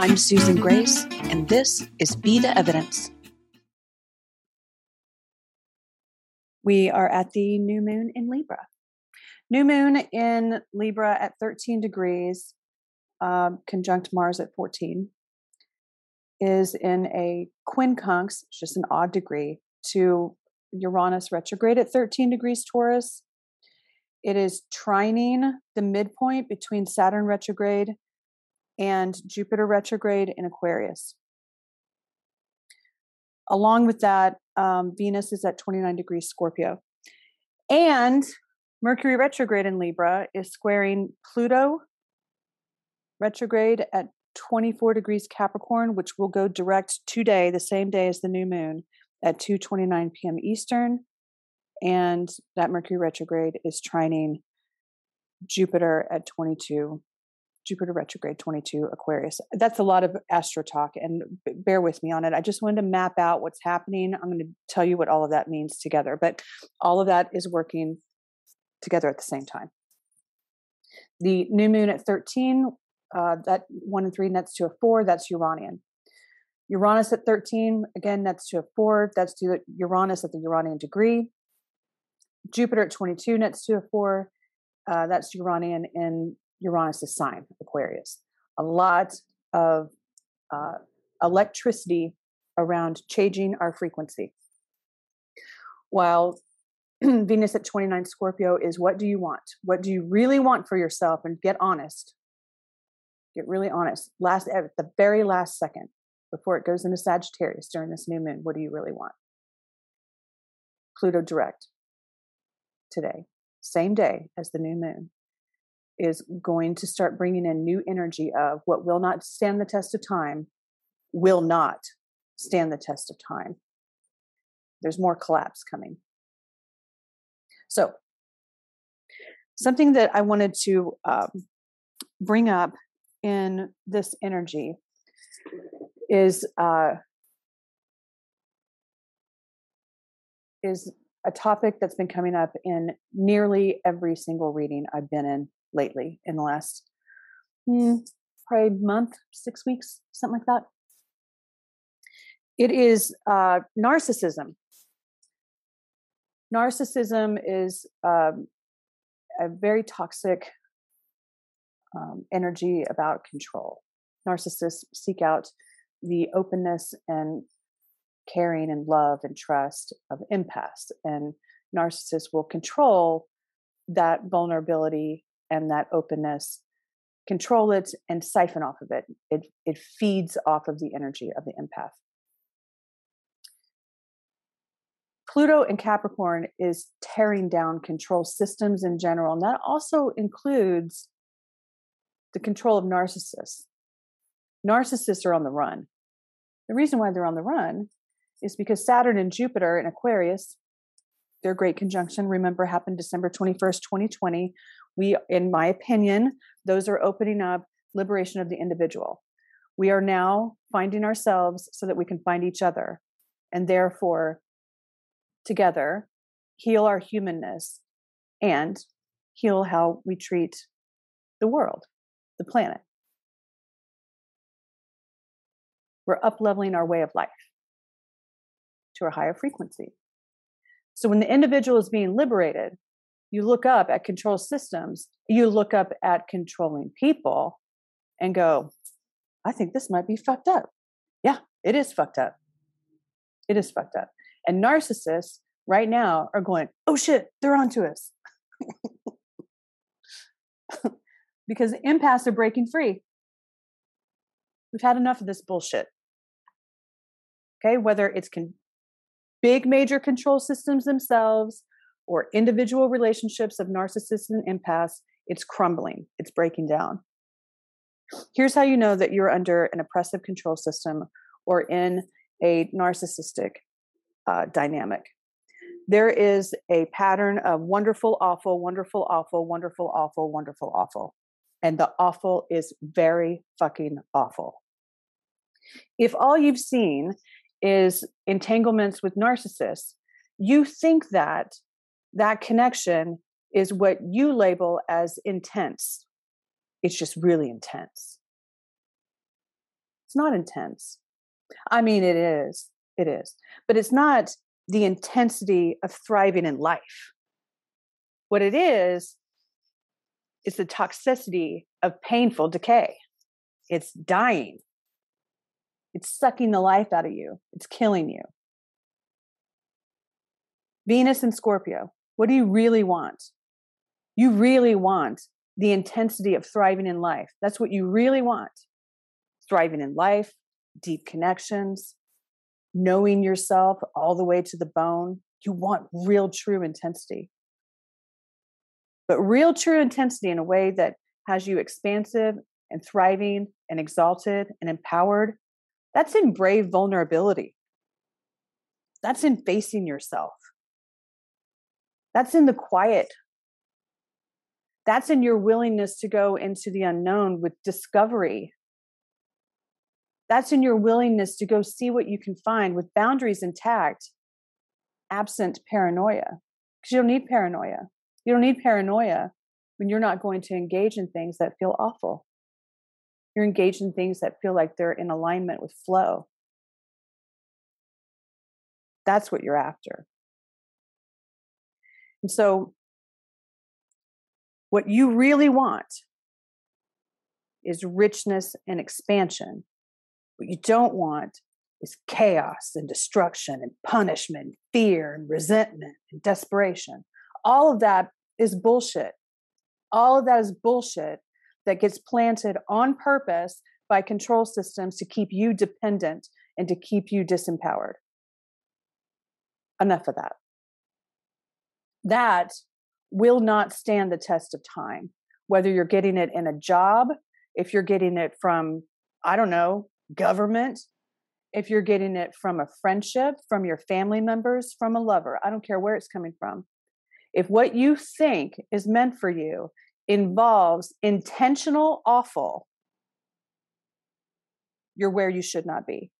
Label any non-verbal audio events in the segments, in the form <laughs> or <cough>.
I'm Susan Grace, and this is Be the Evidence. We are at the new moon in Libra. New moon in Libra at 13 degrees, um, conjunct Mars at 14, is in a quincunx, just an odd degree, to Uranus retrograde at 13 degrees Taurus. It is trining the midpoint between Saturn retrograde and Jupiter retrograde in Aquarius. Along with that, um, Venus is at 29 degrees Scorpio. And Mercury retrograde in Libra is squaring Pluto retrograde at 24 degrees Capricorn, which will go direct today, the same day as the new moon, at 2:29 p.m. Eastern. And that Mercury retrograde is trining Jupiter at 22 Jupiter retrograde 22 Aquarius. That's a lot of astro talk, and bear with me on it. I just wanted to map out what's happening. I'm going to tell you what all of that means together, but all of that is working together at the same time. The new moon at 13, uh, that one and three nets to a four, that's Uranian. Uranus at 13, again, nets to a four, that's to Uranus at the Uranian degree. Jupiter at 22 nets to a four, uh, that's Uranian in Uranus' sign, Aquarius. A lot of uh, electricity around changing our frequency. While <clears throat> Venus at 29 Scorpio is what do you want? What do you really want for yourself? And get honest. Get really honest. Last at the very last second before it goes into Sagittarius during this new moon, what do you really want? Pluto direct today, same day as the new moon is going to start bringing in new energy of what will not stand the test of time will not stand the test of time. There's more collapse coming. So, something that I wanted to um, bring up in this energy is uh, is a topic that's been coming up in nearly every single reading I've been in lately in the last mm, probably month, six weeks, something like that. It is uh, narcissism. Narcissism is um, a very toxic um, energy about control. Narcissists seek out the openness and caring and love and trust of empaths, and narcissists will control that vulnerability and that openness control it and siphon off of it. It it feeds off of the energy of the empath. Pluto in capricorn is tearing down control systems in general and that also includes the control of narcissists. Narcissists are on the run. The reason why they're on the run is because saturn and jupiter in aquarius their great conjunction remember happened december 21st 2020 we in my opinion those are opening up liberation of the individual. We are now finding ourselves so that we can find each other and therefore together heal our humanness and heal how we treat the world the planet. We're up leveling our way of life to a higher frequency so when the individual is being liberated you look up at control systems, you look up at controlling people and go, I think this might be fucked up. Yeah, it is fucked up. It is fucked up. And narcissists right now are going, oh shit, they're onto us. <laughs> because empaths are breaking free. We've had enough of this bullshit. Okay, whether it's con- big major control systems themselves, or individual relationships of narcissists and empaths, it's crumbling, it's breaking down. Here's how you know that you're under an oppressive control system or in a narcissistic uh, dynamic. There is a pattern of wonderful, awful, wonderful, awful, wonderful, awful, wonderful, awful. And the awful is very fucking awful. If all you've seen is entanglements with narcissists, you think that that connection is what you label as intense. It's just really intense. It's not intense. I mean, it is. It is. But it's not the intensity of thriving in life. What it is, is the toxicity of painful decay. It's dying. It's sucking the life out of you. It's killing you. Venus and Scorpio, what do you really want? You really want the intensity of thriving in life. That's what you really want. Thriving in life, deep connections, knowing yourself all the way to the bone. You want real, true intensity. But real, true intensity in a way that has you expansive and thriving and exalted and empowered, that's in brave vulnerability. That's in facing yourself. That's in the quiet. That's in your willingness to go into the unknown with discovery that's in your willingness to go see what you can find with boundaries intact, absent paranoia. Because you don't need paranoia. You don't need paranoia when you're not going to engage in things that feel awful. You're engaged in things that feel like they're in alignment with flow. That's what you're after. And so, what you really want is richness and expansion what you don't want is chaos and destruction and punishment, fear and resentment and desperation. All of that is bullshit. All of that is bullshit that gets planted on purpose by control systems to keep you dependent and to keep you disempowered. Enough of that. That will not stand the test of time, whether you're getting it in a job, if you're getting it from, I don't know, government, if you're getting it from a friendship, from your family members, from a lover, I don't care where it's coming from. If what you think is meant for you involves intentional awful, you're where you should not be.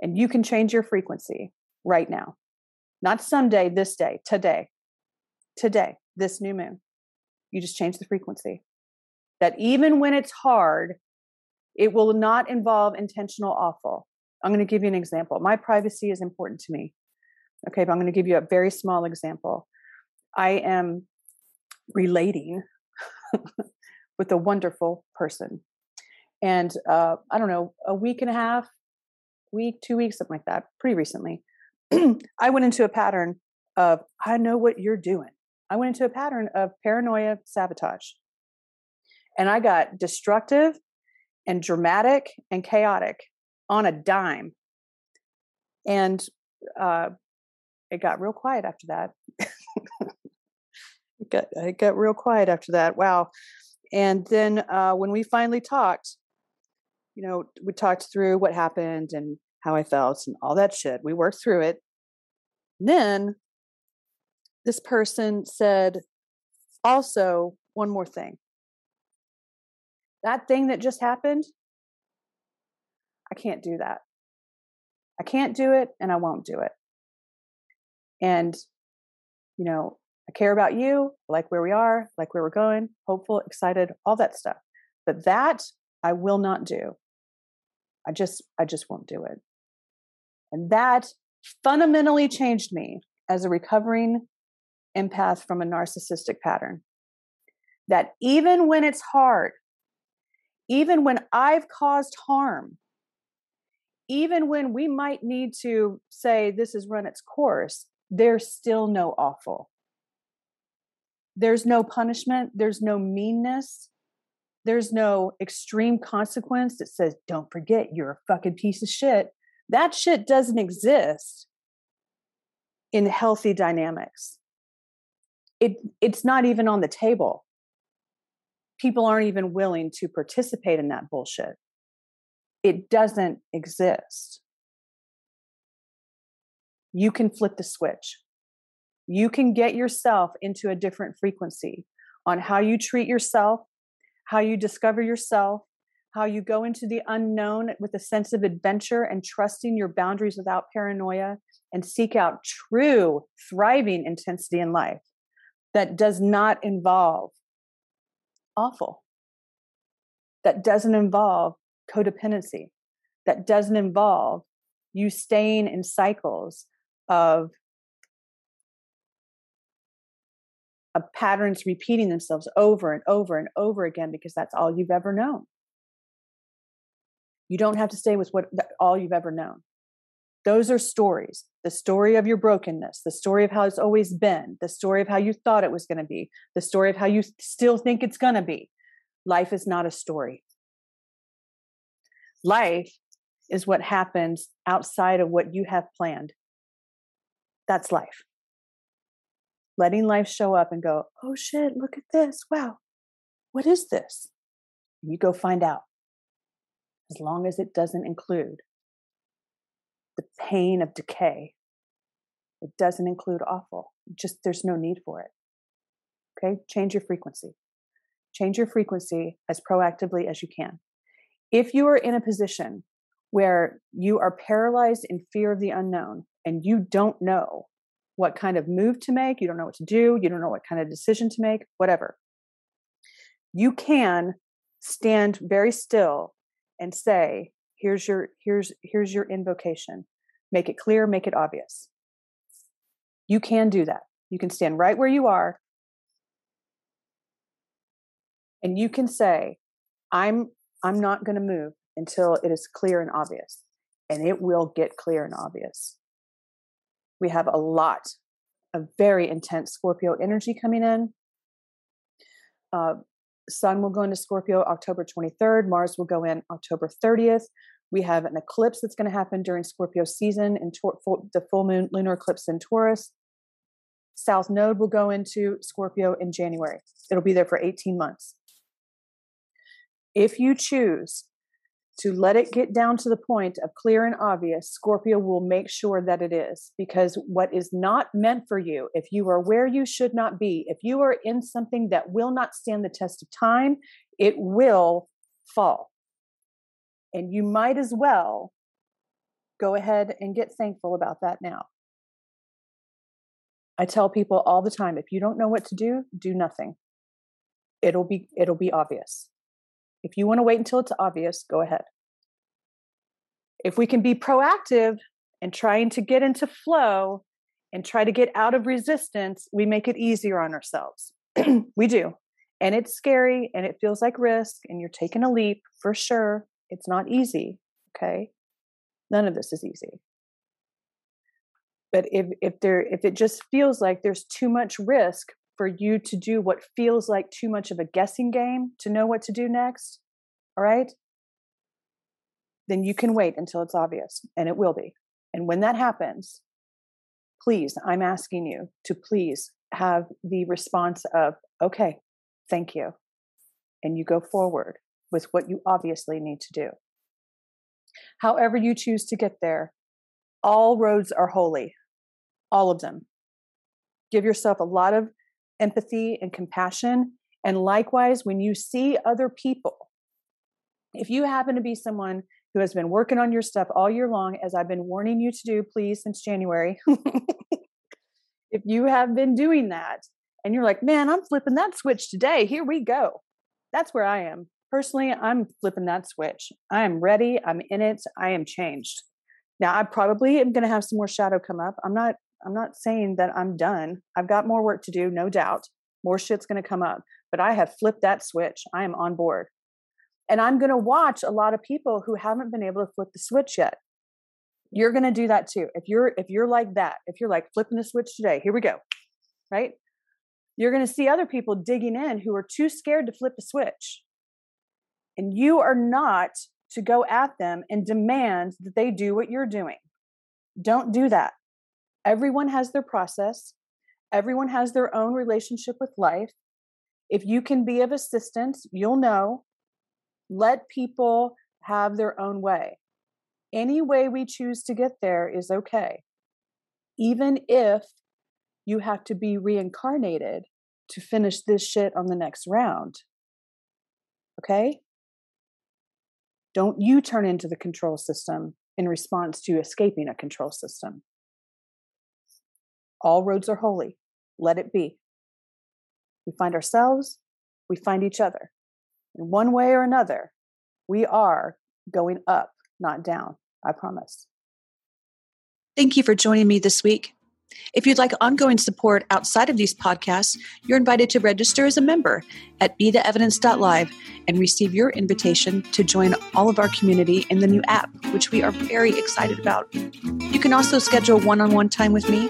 And you can change your frequency right now. Not someday, this day, today, today, this new moon. You just change the frequency. That even when it's hard, it will not involve intentional awful. I'm going to give you an example. My privacy is important to me. Okay, but I'm going to give you a very small example. I am relating <laughs> with a wonderful person. And uh, I don't know, a week and a half, week, two weeks, something like that, pretty recently, <clears throat> I went into a pattern of, I know what you're doing. I went into a pattern of paranoia sabotage. And I got destructive and dramatic and chaotic on a dime. And uh, it got real quiet after that. <laughs> it got it got real quiet after that. Wow. And then uh, when we finally talked, you know, we talked through what happened and how I felt and all that shit. We worked through it. And Then this person said, also, one more thing that thing that just happened, I can't do that. I can't do it and I won't do it. And, you know, I care about you, like where we are, like where we're going, hopeful, excited, all that stuff. But that I will not do. I just, I just won't do it. And that fundamentally changed me as a recovering empath from a narcissistic pattern. That even when it's hard, even when I've caused harm, even when we might need to say this has run its course, there's still no awful. There's no punishment, there's no meanness, there's no extreme consequence that says, don't forget, you're a fucking piece of shit. That shit doesn't exist in healthy dynamics. It, it's not even on the table people aren't even willing to participate in that bullshit. It doesn't exist. You can flip the switch. You can get yourself into a different frequency on how you treat yourself, how you discover yourself, how you go into the unknown with a sense of adventure and trusting your boundaries without paranoia and seek out true thriving intensity in life that does not involve awful that doesn't involve codependency, that doesn't involve you staying in cycles of of patterns repeating themselves over and over and over again because that's all you've ever known. You don't have to stay with what all you've ever known. Those are stories. The story of your brokenness, the story of how it's always been, the story of how you thought it was going to be, the story of how you still think it's going to be. Life is not a story. Life is what happens outside of what you have planned. That's life. Letting life show up and go, oh shit, look at this. Wow, what is this? And you go find out. As long as it doesn't include the pain of decay, it doesn't include awful. Just there's no need for it. Okay, change your frequency. Change your frequency as proactively as you can. If you are in a position where you are paralyzed in fear of the unknown and you don't know what kind of move to make, you don't know what to do, you don't know what kind of decision to make, whatever, you can stand very still and say, here's your here's here's your invocation. Make it clear, make it obvious. You can do that. You can stand right where you are and you can say, I'm I'm not going to move until it is clear and obvious. And it will get clear and obvious. We have a lot of very intense Scorpio energy coming in. Uh, Sun will go into Scorpio October 23rd. Mars will go in October 30th. We have an eclipse that's going to happen during Scorpio season and the full moon lunar eclipse in Taurus. South Node will go into Scorpio in January. It'll be there for 18 months. If you choose to let it get down to the point of clear and obvious, Scorpio will make sure that it is. Because what is not meant for you, if you are where you should not be, if you are in something that will not stand the test of time, it will fall. And you might as well go ahead and get thankful about that now. I tell people all the time if you don't know what to do, do nothing. It'll be it'll be obvious. If you want to wait until it's obvious, go ahead. If we can be proactive and trying to get into flow and try to get out of resistance, we make it easier on ourselves. <clears throat> we do. And it's scary and it feels like risk and you're taking a leap for sure. It's not easy. Okay. None of this is easy. But if if there if it just feels like there's too much risk for you to do what feels like too much of a guessing game to know what to do next, all right, then you can wait until it's obvious, and it will be. And when that happens, please, I'm asking you to please have the response of, okay, thank you. And you go forward with what you obviously need to do. However, you choose to get there, all roads are holy, all of them. Give yourself a lot of empathy and compassion. And likewise, when you see other people, if you happen to be someone who has been working on your stuff all year long, as I've been warning you to do, please, since January, <laughs> if you have been doing that and you're like, man, I'm flipping that switch today, here we go. That's where I am. Personally, I'm flipping that switch. I am ready. I'm in it. I am changed. Now, I probably am going to have some more shadow come up. I'm not I'm not saying that I'm done. I've got more work to do, no doubt. More shit's going to come up, but I have flipped that switch. I am on board. And I'm going to watch a lot of people who haven't been able to flip the switch yet. You're going to do that too. If you're if you're like that, if you're like flipping the switch today, here we go. Right? You're going to see other people digging in who are too scared to flip the switch. And you are not to go at them and demand that they do what you're doing. Don't do that everyone has their process, everyone has their own relationship with life. If you can be of assistance, you'll know. Let people have their own way. Any way we choose to get there is okay, even if you have to be reincarnated to finish this shit on the next round. Okay? Don't you turn into the control system in response to escaping a control system. All roads are holy. Let it be. We find ourselves, we find each other. In one way or another, we are going up not down. I promise. Thank you for joining me this week. If you'd like ongoing support outside of these podcasts, you're invited to register as a member at betheevidence.live and receive your invitation to join all of our community in the new app, which we are very excited about. You can also schedule one on one time with me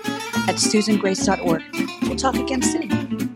at susangrace.org. We'll talk again soon.